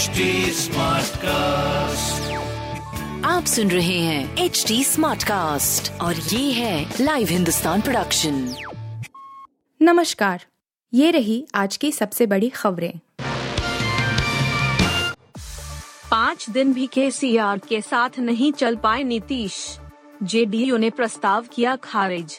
HD cast आप सुन रहे हैं एच डी स्मार्ट कास्ट और ये है लाइव हिंदुस्तान प्रोडक्शन नमस्कार ये रही आज की सबसे बड़ी खबरें। पाँच दिन भी केसीआर के साथ नहीं चल पाए नीतीश। जेडीयू ने प्रस्ताव किया खारिज।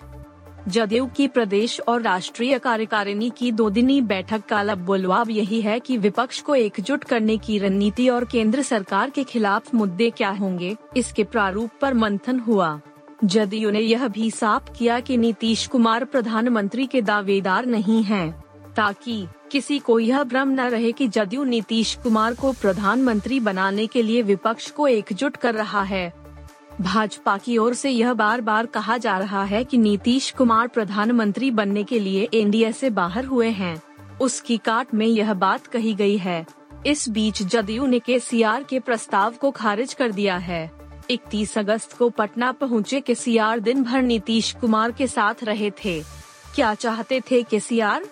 जदयू की प्रदेश और राष्ट्रीय कार्यकारिणी की दो दिनी बैठक का लबोलवाब यही है कि विपक्ष को एकजुट करने की रणनीति और केंद्र सरकार के खिलाफ मुद्दे क्या होंगे इसके प्रारूप पर मंथन हुआ। जदयू ने यह भी साफ़ किया कि नीतीश कुमार प्रधानमंत्री के दावेदार नहीं हैं, ताकि किसी को यह भ्रम न रहे कि जदयू नीतीश कुमार को प्रधानमंत्री बनाने के लिए विपक्ष को एकजुट कर रहा है। भाजपा की ओर से यह बार बार कहा जा रहा है कि नीतीश कुमार प्रधानमंत्री बनने के लिए एनडीए से बाहर हुए हैं। उसकी काट में यह बात कही गई है। इस बीच जदयू ने केसीआर के प्रस्ताव को खारिज कर दिया है। 31 अगस्त को पटना पहुँचे के दिन भर नीतीश कुमार के साथ रहे थे। क्या चाहते थे केसीआर?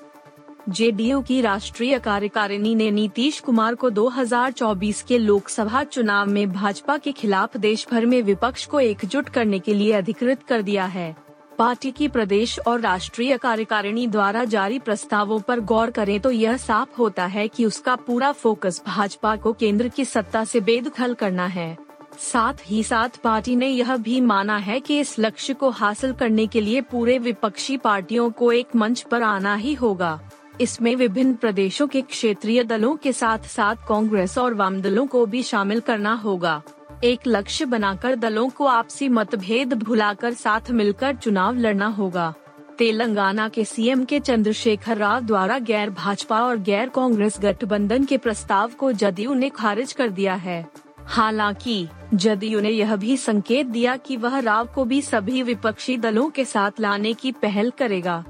जेडीयू की राष्ट्रीय कार्यकारिणी ने नीतीश कुमार को 2024 के लोकसभा चुनाव में भाजपा के खिलाफ देश भर में विपक्ष को एकजुट करने के लिए अधिकृत कर दिया है। पार्टी की प्रदेश और राष्ट्रीय कार्यकारिणी द्वारा जारी प्रस्तावों पर गौर करें तो यह साफ़ होता है कि उसका पूरा फोकस भाजपा को केंद्र की सत्ता से बेदखल करना है। साथ ही साथ पार्टी ने यह भी माना है कि इस लक्ष्य को हासिल करने के लिए पूरे विपक्षी पार्टियों को एक मंच पर आना ही होगा। इसमें विभिन्न प्रदेशों के क्षेत्रीय दलों के साथ साथ कांग्रेस और वाम दलों को भी शामिल करना होगा। एक लक्ष्य बनाकर दलों को आपसी मतभेद भुलाकर साथ मिलकर चुनाव लड़ना होगा। तेलंगाना के सीएम के चंद्रशेखर राव द्वारा गैर भाजपा और गैर कांग्रेस गठबंधन के प्रस्ताव को जदयू ने खारिज कर दिया है। हालाँकि, जदयू ने यह भी संकेत दिया कि वह राव को भी सभी विपक्षी दलों के साथ लाने की पहल करेगा।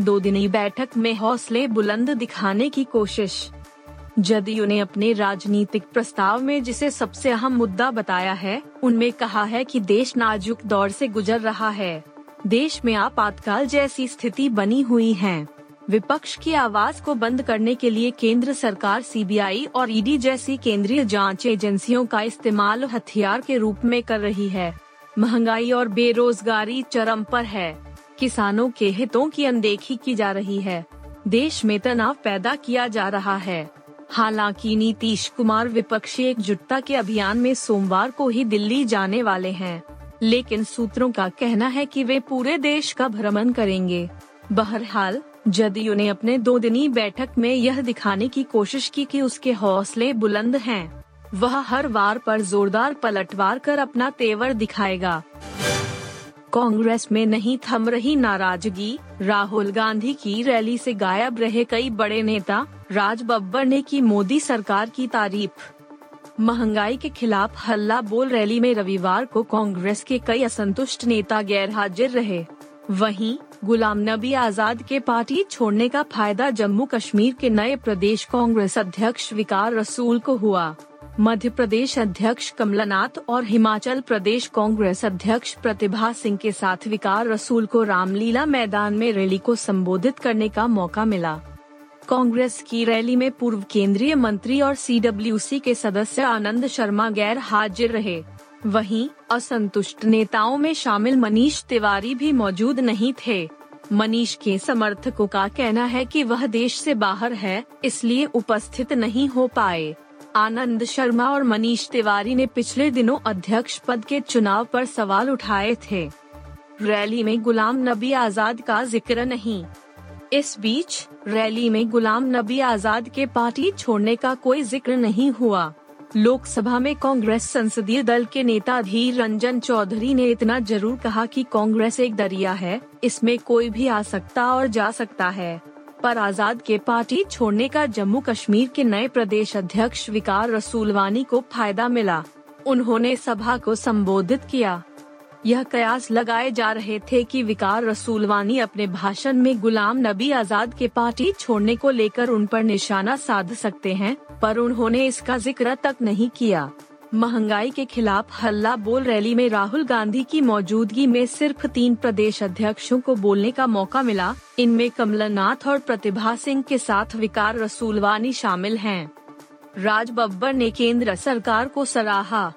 दो दिनी बैठक में हौसले बुलंद दिखाने की कोशिश। जदयू ने अपने राजनीतिक प्रस्ताव में जिसे सबसे अहम मुद्दा बताया है, उनमें कहा है कि देश नाजुक दौर से गुजर रहा है। देश में आपातकाल जैसी स्थिति बनी हुई है। विपक्ष की आवाज़ को बंद करने के लिए केंद्र सरकार सीबीआई और ईडी जैसी केंद्रीय जाँच एजेंसियों का इस्तेमाल हथियार के रूप में कर रही है। महँगाई और बेरोजगारी चरम पर है। किसानों के हितों की अनदेखी की जा रही है। देश में तनाव पैदा किया जा रहा है। हालाँकि नीतीश कुमार विपक्षी एकजुटता के अभियान में सोमवार को ही दिल्ली जाने वाले हैं। लेकिन सूत्रों का कहना है कि वे पूरे देश का भ्रमण करेंगे। बहरहाल, जदयू ने अपने दो दिनी बैठक में यह दिखाने की कोशिश की कि उसके हौसले बुलंद हैं। वह हर वार पर जोरदार पलटवार कर अपना तेवर दिखाएगा। कांग्रेस में नहीं थम रही नाराज़गी। राहुल गांधी की रैली से गायब रहे कई बड़े नेता, राज बब्बर ने की मोदी सरकार की तारीफ़। महँगाई के खिलाफ हल्ला बोल रैली में रविवार को कांग्रेस के कई असंतुष्ट नेता गैर हाजिर रहे। वहीं, गुलाम नबी आज़ाद के पार्टी छोड़ने का फ़ायदा जम्मू कश्मीर के नए प्रदेश कांग्रेस अध्यक्ष विकार रसूल को हुआ। मध्य प्रदेश अध्यक्ष कमलनाथ और हिमाचल प्रदेश कांग्रेस अध्यक्ष प्रतिभा सिंह के साथ विकार रसूल को रामलीला मैदान में रैली को संबोधित करने का मौका मिला। कांग्रेस की रैली में पूर्व केंद्रीय मंत्री और CWC के सदस्य आनंद शर्मा गैर हाजिर रहे। वहीं असंतुष्ट नेताओं में शामिल मनीष तिवारी भी मौजूद नहीं थे। मनीष के समर्थकों का कहना है कि वह देश से बाहर है, इसलिए उपस्थित नहीं हो पाए। आनंद शर्मा और मनीष तिवारी ने पिछले दिनों अध्यक्ष पद के चुनाव पर सवाल उठाए थे। रैली में गुलाम नबी आज़ाद का ज़िक्र नहीं। इस बीच, रैली में गुलाम नबी आज़ाद के पार्टी छोड़ने का कोई ज़िक्र नहीं हुआ। लोकसभा में कांग्रेस संसदीय दल के नेता धीर रंजन चौधरी ने इतना ज़रूर कहा कि कांग्रेस एक दरिया है, इसमें कोई भी आ सकता और जा सकता है। पर आज़ाद के पार्टी छोड़ने का जम्मू कश्मीर के नए प्रदेश अध्यक्ष विकार रसूलवानी को फ़ायदा मिला। उन्होंने सभा को संबोधित किया। यह कयास लगाए जा रहे थे कि विकार रसूलवानी अपने भाषण में गुलाम नबी आज़ाद के पार्टी छोड़ने को लेकर उन पर निशाना साध सकते हैं, पर उन्होंने इसका ज़िक्र तक नहीं किया। महँगाई के खिलाफ हल्ला बोल रैली में राहुल गांधी की मौजूदगी में सिर्फ़ तीन प्रदेश अध्यक्षों को बोलने का मौका मिला। इनमें कमलनाथ और प्रतिभा सिंह के साथ विकार रसूलवानी शामिल हैं। राज बब्बर ने केंद्र सरकार को सराहा।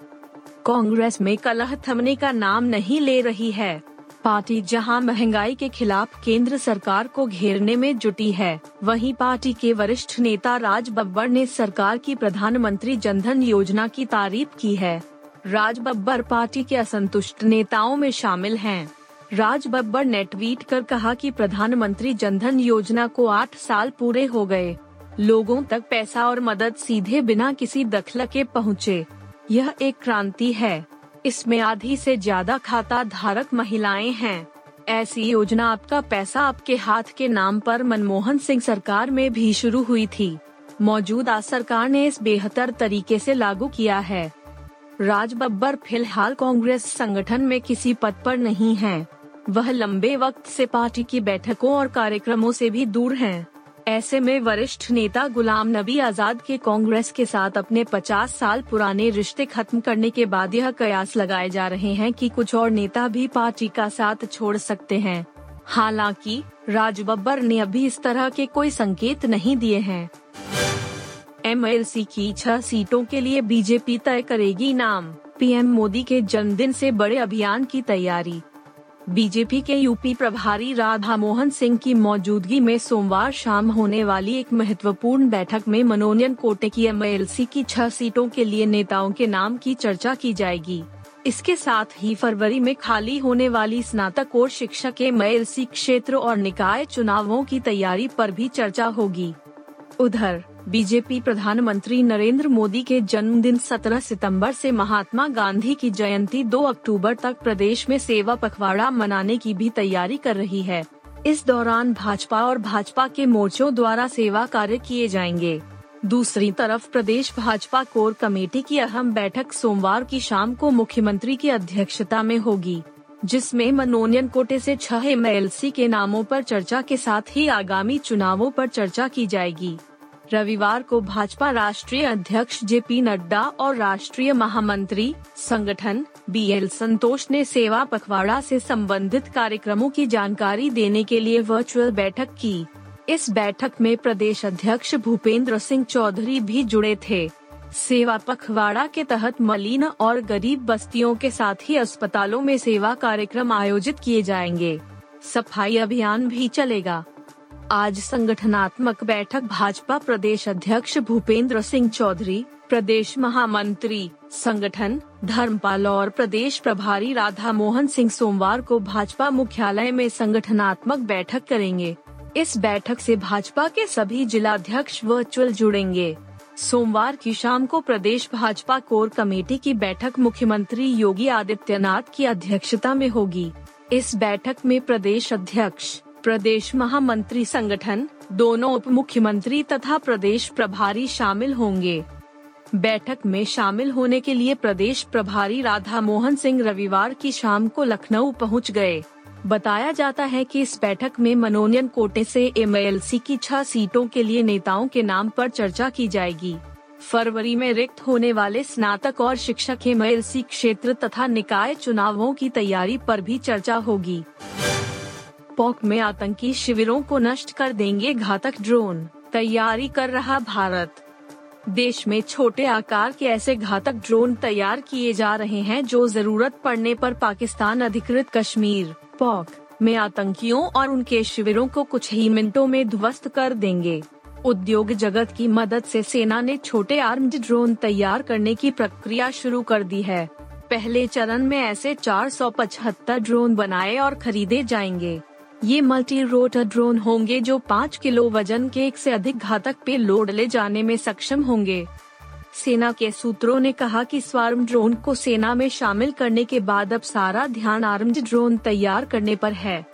कांग्रेस में कलह थमने का नाम नहीं ले रही है। पार्टी जहाँ महँगाई के खिलाफ केंद्र सरकार को घेरने में जुटी है, वहीं पार्टी के वरिष्ठ नेता राज बब्बर ने सरकार की प्रधानमंत्री जनधन योजना की तारीफ़ की है। राज बब्बर पार्टी के असंतुष्ट नेताओं में शामिल हैं। राज बब्बर ने ट्वीट कर कहा कि प्रधानमंत्री जनधन योजना को आठ साल पूरे हो गए। लोगों तक पैसा और मदद सीधे बिना किसी दखल के पहुँचे। यह एक क्रांति है। इसमें आधी से ज़्यादा खाता धारक महिलाएँ हैं ऐसी योजना आपका पैसा आपके हाथ के नाम पर मनमोहन सिंह सरकार में भी शुरू हुई थी मौजूदा सरकार ने इस बेहतर तरीके से लागू किया है राज बब्बर फ़िलहाल कांग्रेस संगठन में किसी पद पर नहीं हैं। वह लंबे वक्त से पार्टी की बैठकों और कार्यक्रमों से भी दूर हैं। ऐसे में वरिष्ठ नेता गुलाम नबी आज़ाद के कांग्रेस के साथ अपने 50 साल पुराने रिश्ते खत्म करने के बाद यह कयास लगाए जा रहे हैं कि कुछ और नेता भी पार्टी का साथ छोड़ सकते हैं। हालाँकि, राज बब्बर ने अभी इस तरह के कोई संकेत नहीं दिए हैं। एमएलसी की छह सीटों के लिए बीजेपी तय करेगी नाम। पीएम मोदी के जन्मदिन से बड़े अभियान की तैयारी। बीजेपी के यूपी प्रभारी राधा मोहन सिंह की मौजूदगी में सोमवार शाम होने वाली एक महत्वपूर्ण बैठक में मनोनयन कोटे की एमएलसी की छह सीटों के लिए नेताओं के नाम की चर्चा की जाएगी। इसके साथ ही फरवरी में खाली होने वाली स्नातक और शिक्षक एम क्षेत्र और निकाय चुनावों की तैयारी पर भी चर्चा होगी। उधर बीजेपी प्रधानमंत्री नरेंद्र मोदी के जन्मदिन 17 सितंबर से महात्मा गांधी की जयंती 2 अक्टूबर तक प्रदेश में सेवा पखवाड़ा मनाने की भी तैयारी कर रही है। इस दौरान भाजपा और भाजपा के मोर्चों द्वारा सेवा कार्य किए जाएँगे। दूसरी तरफ़ प्रदेश भाजपा कोर कमेटी की अहम बैठक सोमवार की शाम को मुख्यमंत्री की अध्यक्षता में होगी, जिसमें मनोनयन कोटे से छह एमएलसी के नामों पर चर्चा के साथ ही आगामी चुनावों पर चर्चा की जाएगी। रविवार को भाजपा राष्ट्रीय अध्यक्ष जे पी नड्डा और राष्ट्रीय महामंत्री संगठन बी एल संतोष ने सेवा पखवाड़ा से संबंधित कार्यक्रमों की जानकारी देने के लिए वर्चुअल बैठक की। इस बैठक में प्रदेश अध्यक्ष भूपेंद्र सिंह चौधरी भी जुड़े थे। सेवा पखवाड़ा के तहत मलिन और गरीब बस्तियों के साथ ही अस्पतालों में सेवा कार्यक्रम आयोजित किए जाएँगे। सफ़ाई अभियान भी चलेगा। आज संगठनात्मक बैठक भाजपा प्रदेश अध्यक्ष भूपेंद्र सिंह चौधरी, प्रदेश महामंत्री संगठन, धर्मपाल और प्रदेश प्रभारी राधा मोहन सिंह सोमवार को भाजपा मुख्यालय में संगठनात्मक बैठक करेंगे। इस बैठक से भाजपा के सभी जिलाध्यक्ष वर्चुअल जुड़ेंगे। सोमवार की शाम को प्रदेश भाजपा कोर कमेटी की बैठक मुख्यमंत्री योगी आदित्यनाथ की अध्यक्षता में होगी। इस बैठक में प्रदेश अध्यक्ष प्रदेश महामंत्री संगठन, दोनों उप मुख्यमंत्री तथा प्रदेश प्रभारी शामिल होंगे। बैठक में शामिल होने के लिए प्रदेश प्रभारी राधा मोहन सिंह रविवार की शाम को लखनऊ पहुँच गए। बताया जाता है कि इस बैठक में मनोनयन कोटे से एम की छह सीटों के लिए नेताओं के नाम पर चर्चा की जाएगी। फरवरी में रिक्त होने वाले स्नातक और शिक्षक एमएलसी क्षेत्र तथा निकाय चुनावों की तैयारी पर भी चर्चा होगी। पोक में आतंकी शिविरों को नष्ट कर देंगे घातक ड्रोन, तैयारी कर रहा भारत। देश में छोटे आकार के ऐसे घातक ड्रोन तैयार किए जा रहे हैं जो ज़रूरत पड़ने पर पाकिस्तान अधिकृत कश्मीर, पॉक, में आतंकियों और उनके शिविरों को कुछ ही मिनटों में ध्वस्त कर देंगे। उद्योग जगत की मदद से सेना ने छोटे आर्म्ड ड्रोन तैयार करने की प्रक्रिया शुरू कर दी है। पहले चरण में ऐसे 475 ड्रोन बनाए और खरीदे जाएँगे। ये मल्टी रोटर ड्रोन होंगे जो पाँच किलो वज़न के एक से अधिक घातक पे लोड ले जाने में सक्षम होंगे। सेना के सूत्रों ने कहा कि स्वार्म ड्रोन को सेना में शामिल करने के बाद अब सारा ध्यान आर्म्ड ड्रोन तैयार करने पर है।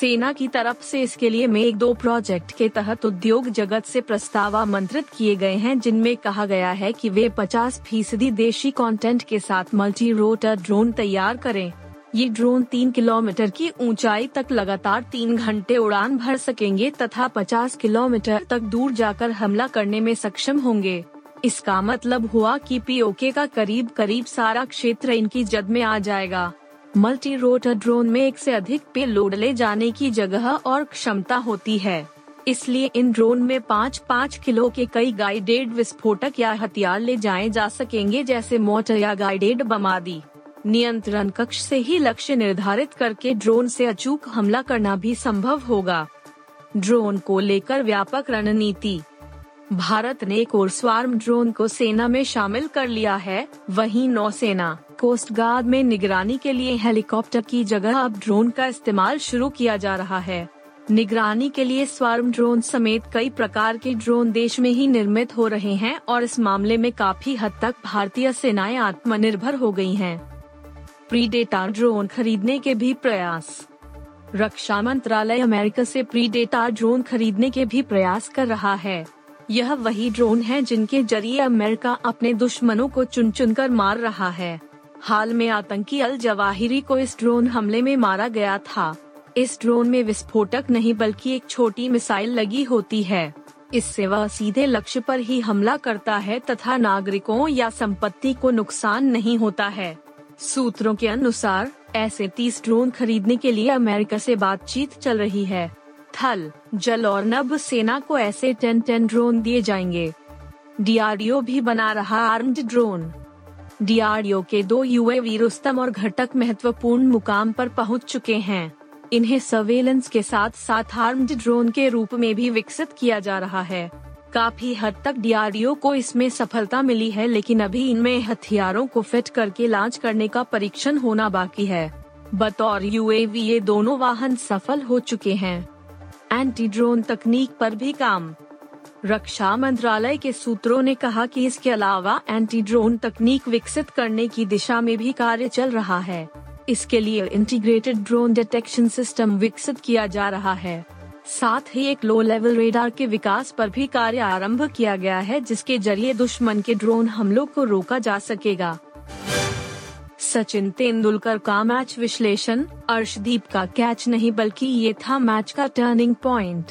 सेना की तरफ़ से इसके लिए में एक दो प्रोजेक्ट के तहत उद्योग जगत से प्रस्ताव आमंत्रित किए गए हैं, जिनमें कहा गया है कि वे 50 फ़ीसदी देशी कंटेंट के साथ मल्टी रोटर ड्रोन तैयार करें। ये ड्रोन तीन किलोमीटर की ऊंचाई तक लगातार तीन घंटे उड़ान भर सकेंगे तथा 50 किलोमीटर तक दूर जाकर हमला करने में सक्षम होंगे। इसका मतलब हुआ कि पीओके का करीब करीब सारा क्षेत्र इनकी जद में आ जाएगा। मल्टी रोटर ड्रोन में एक से अधिक पे लोड ले जाने की जगह और क्षमता होती है। इसलिए इन ड्रोन में पाँच पाँच किलो के कई गाइडेड विस्फोटक या हथियार ले जाए जा सकेंगे जैसे मोटर या गाइडेड बम आदि। नियंत्रण कक्ष से ही लक्ष्य निर्धारित करके ड्रोन से अचूक हमला करना भी संभव होगा। ड्रोन को लेकर व्यापक रणनीति। भारत ने एक और स्वार्म ड्रोन को सेना में शामिल कर लिया है, वहीं नौसेना कोस्ट गार्ड में निगरानी के लिए हेलीकॉप्टर की जगह अब ड्रोन का इस्तेमाल शुरू किया जा रहा है। निगरानी के लिए स्वार्म ड्रोन समेत कई प्रकार के ड्रोन देश में ही निर्मित हो रहे हैं और इस मामले में काफ़ी हद तक भारतीय सेनाएँ आत्मनिर्भर हो गई हैं। प्रीडेटा ड्रोन खरीदने के भी प्रयास। रक्षा मंत्रालय अमेरिका से प्रीडेटा ड्रोन खरीदने के भी प्रयास कर रहा है। यह वही ड्रोन है जिनके ज़रिए अमेरिका अपने दुश्मनों को चुन चुन कर मार रहा है। हाल में आतंकी अल जवाहिरी को इस ड्रोन हमले में मारा गया था। इस ड्रोन में विस्फोटक नहीं बल्कि एक छोटी मिसाइल लगी होती है। इससे वह सीधे लक्ष्य पर ही हमला करता है तथा नागरिकों या संपत्ति को नुकसान नहीं होता है। सूत्रों के अनुसार, ऐसे तीस ड्रोन खरीदने के लिए अमेरिका से बातचीत चल रही है। थल, जल और नभ सेना को ऐसे टेन टेन ड्रोन दिए जाएँगे। डीआरडीओ भी बना रहा आर्म्ड ड्रोन। डीआरडीओ के दो यूएवी रुस्तम और घटक महत्वपूर्ण मुकाम पर पहुँच चुके हैं। इन्हें सर्वेलेंस के साथ साथ आर्म्ड ड्रोन के रूप में भी विकसित किया जा रहा है। काफ़ी हद तक डीआरडीओ को इसमें सफलता मिली है, लेकिन अभी इनमें हथियारों को फिट करके लॉन्च करने का परीक्षण होना बाकी है। बतौर यूएवी ये दोनों वाहन सफल हो चुके हैं। एंटी ड्रोन तकनीक पर भी काम। रक्षा मंत्रालय के सूत्रों ने कहा कि इसके अलावा एंटी ड्रोन तकनीक विकसित करने की दिशा में भी कार्य चल रहा है। इसके लिए इंटीग्रेटेड ड्रोन डिटेक्शन सिस्टम विकसित किया जा रहा है। साथ ही एक लो लेवल रेडार के विकास पर भी कार्य आरंभ किया गया है, जिसके ज़रिए दुश्मन के ड्रोन हमलों को रोका जा सकेगा। सचिन तेंदुलकर का मैच विश्लेषण, अर्शदीप का कैच नहीं, बल्कि ये था मैच का टर्निंग पॉइंट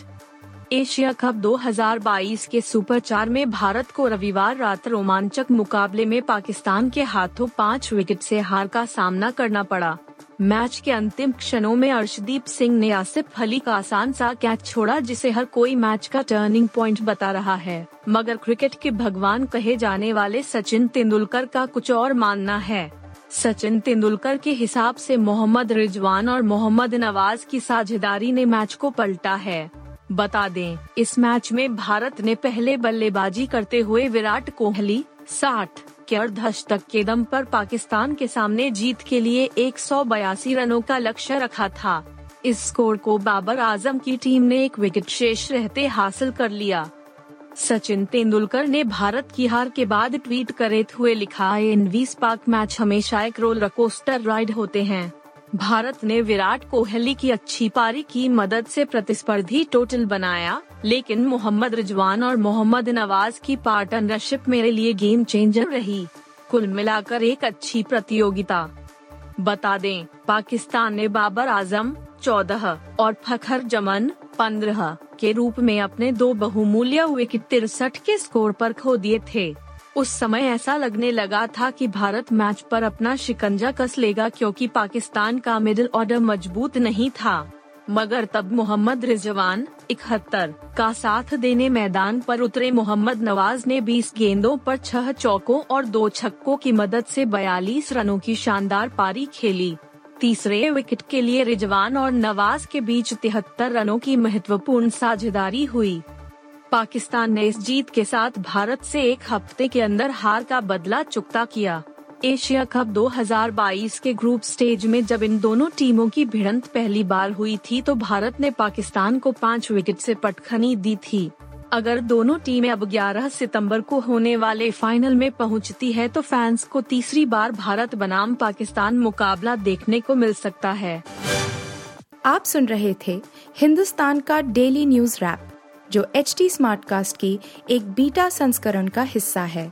एशिया कप 2022 के सुपर चार में भारत को रविवार रात रोमांचक मुकाबले में पाकिस्तान के हाथों पाँच विकेट से हार का सामना करना पड़ा। मैच के अंतिम क्षणों में अर्शदीप सिंह ने आसिफ अली का आसान सा कैच छोड़ा, जिसे हर कोई मैच का टर्निंग पॉइंट बता रहा है। मगर क्रिकेट के भगवान कहे जाने वाले सचिन तेंदुलकर का कुछ और मानना है। सचिन तेंदुलकर के हिसाब से मोहम्मद रिजवान और मोहम्मद नवाज़ की साझेदारी ने मैच को पलटा है। बता दें, इस मैच में भारत ने पहले बल्लेबाजी करते हुए विराट कोहली साठ के अर्धशतक के दम पर पाकिस्तान के सामने जीत के लिए एक सौ बयासी रनों का लक्ष्य रखा था। इस स्कोर को बाबर आज़म की टीम ने एक विकेट शेष रहते हासिल कर लिया। सचिन तेंदुलकर ने भारत की हार के बाद ट्वीट करे हुए लिखा इन वीस पाक मैच हमेशा एक रोलर कोस्टर राइड होते हैं। भारत ने विराट कोहली की अच्छी पारी की मदद से प्रतिस्पर्धी टोटल बनाया। लेकिन मोहम्मद रिजवान और मोहम्मद नवाज़ की पार्टनरशिप मेरे लिए गेम चेंजर रही। कुल मिलाकर एक अच्छी प्रतियोगिता। बता दें, पाकिस्तान ने बाबर आज़म, चौदह, और फखर जमन, पंद्रह, के रूप में अपने दो बहुमूल्य विकेट तिरसठ के स्कोर पर खो दिए थे। उस समय ऐसा लगने लगा था कि भारत मैच पर अपना शिकंजा कस लेगा क्योंकि पाकिस्तान का मिडिल ऑर्डर मज़बूत नहीं था। मगर तब मोहम्मद रिजवान इकहत्तर का साथ देने मैदान पर उतरे। मोहम्मद नवाज़ ने 20 गेंदों पर छह चौकों और दो छक्कों की मदद से 42 रनों की शानदार पारी खेली। तीसरे विकेट के लिए रिजवान और नवाज़ के बीच तिहत्तर रनों की महत्वपूर्ण साझेदारी हुई। पाकिस्तान ने इस जीत के साथ भारत से एक हफ़्ते के अंदर हार का बदला चुकता किया। एशिया कप 2022 के ग्रुप स्टेज में जब इन दोनों टीमों की भिड़ंत पहली बार हुई थी तो भारत ने पाकिस्तान को पाँच विकेट से पटखनी दी थी। अगर दोनों टीमें अब 11 सितंबर को होने वाले फाइनल में पहुँचती है तो फैंस को तीसरी बार भारत बनाम पाकिस्तान मुकाबला देखने को मिल सकता है। आप सुन रहे थे हिंदुस्तान का डेली न्यूज़ रैप, जो एच टी कास्ट की एक बीटा संस्करण का हिस्सा है।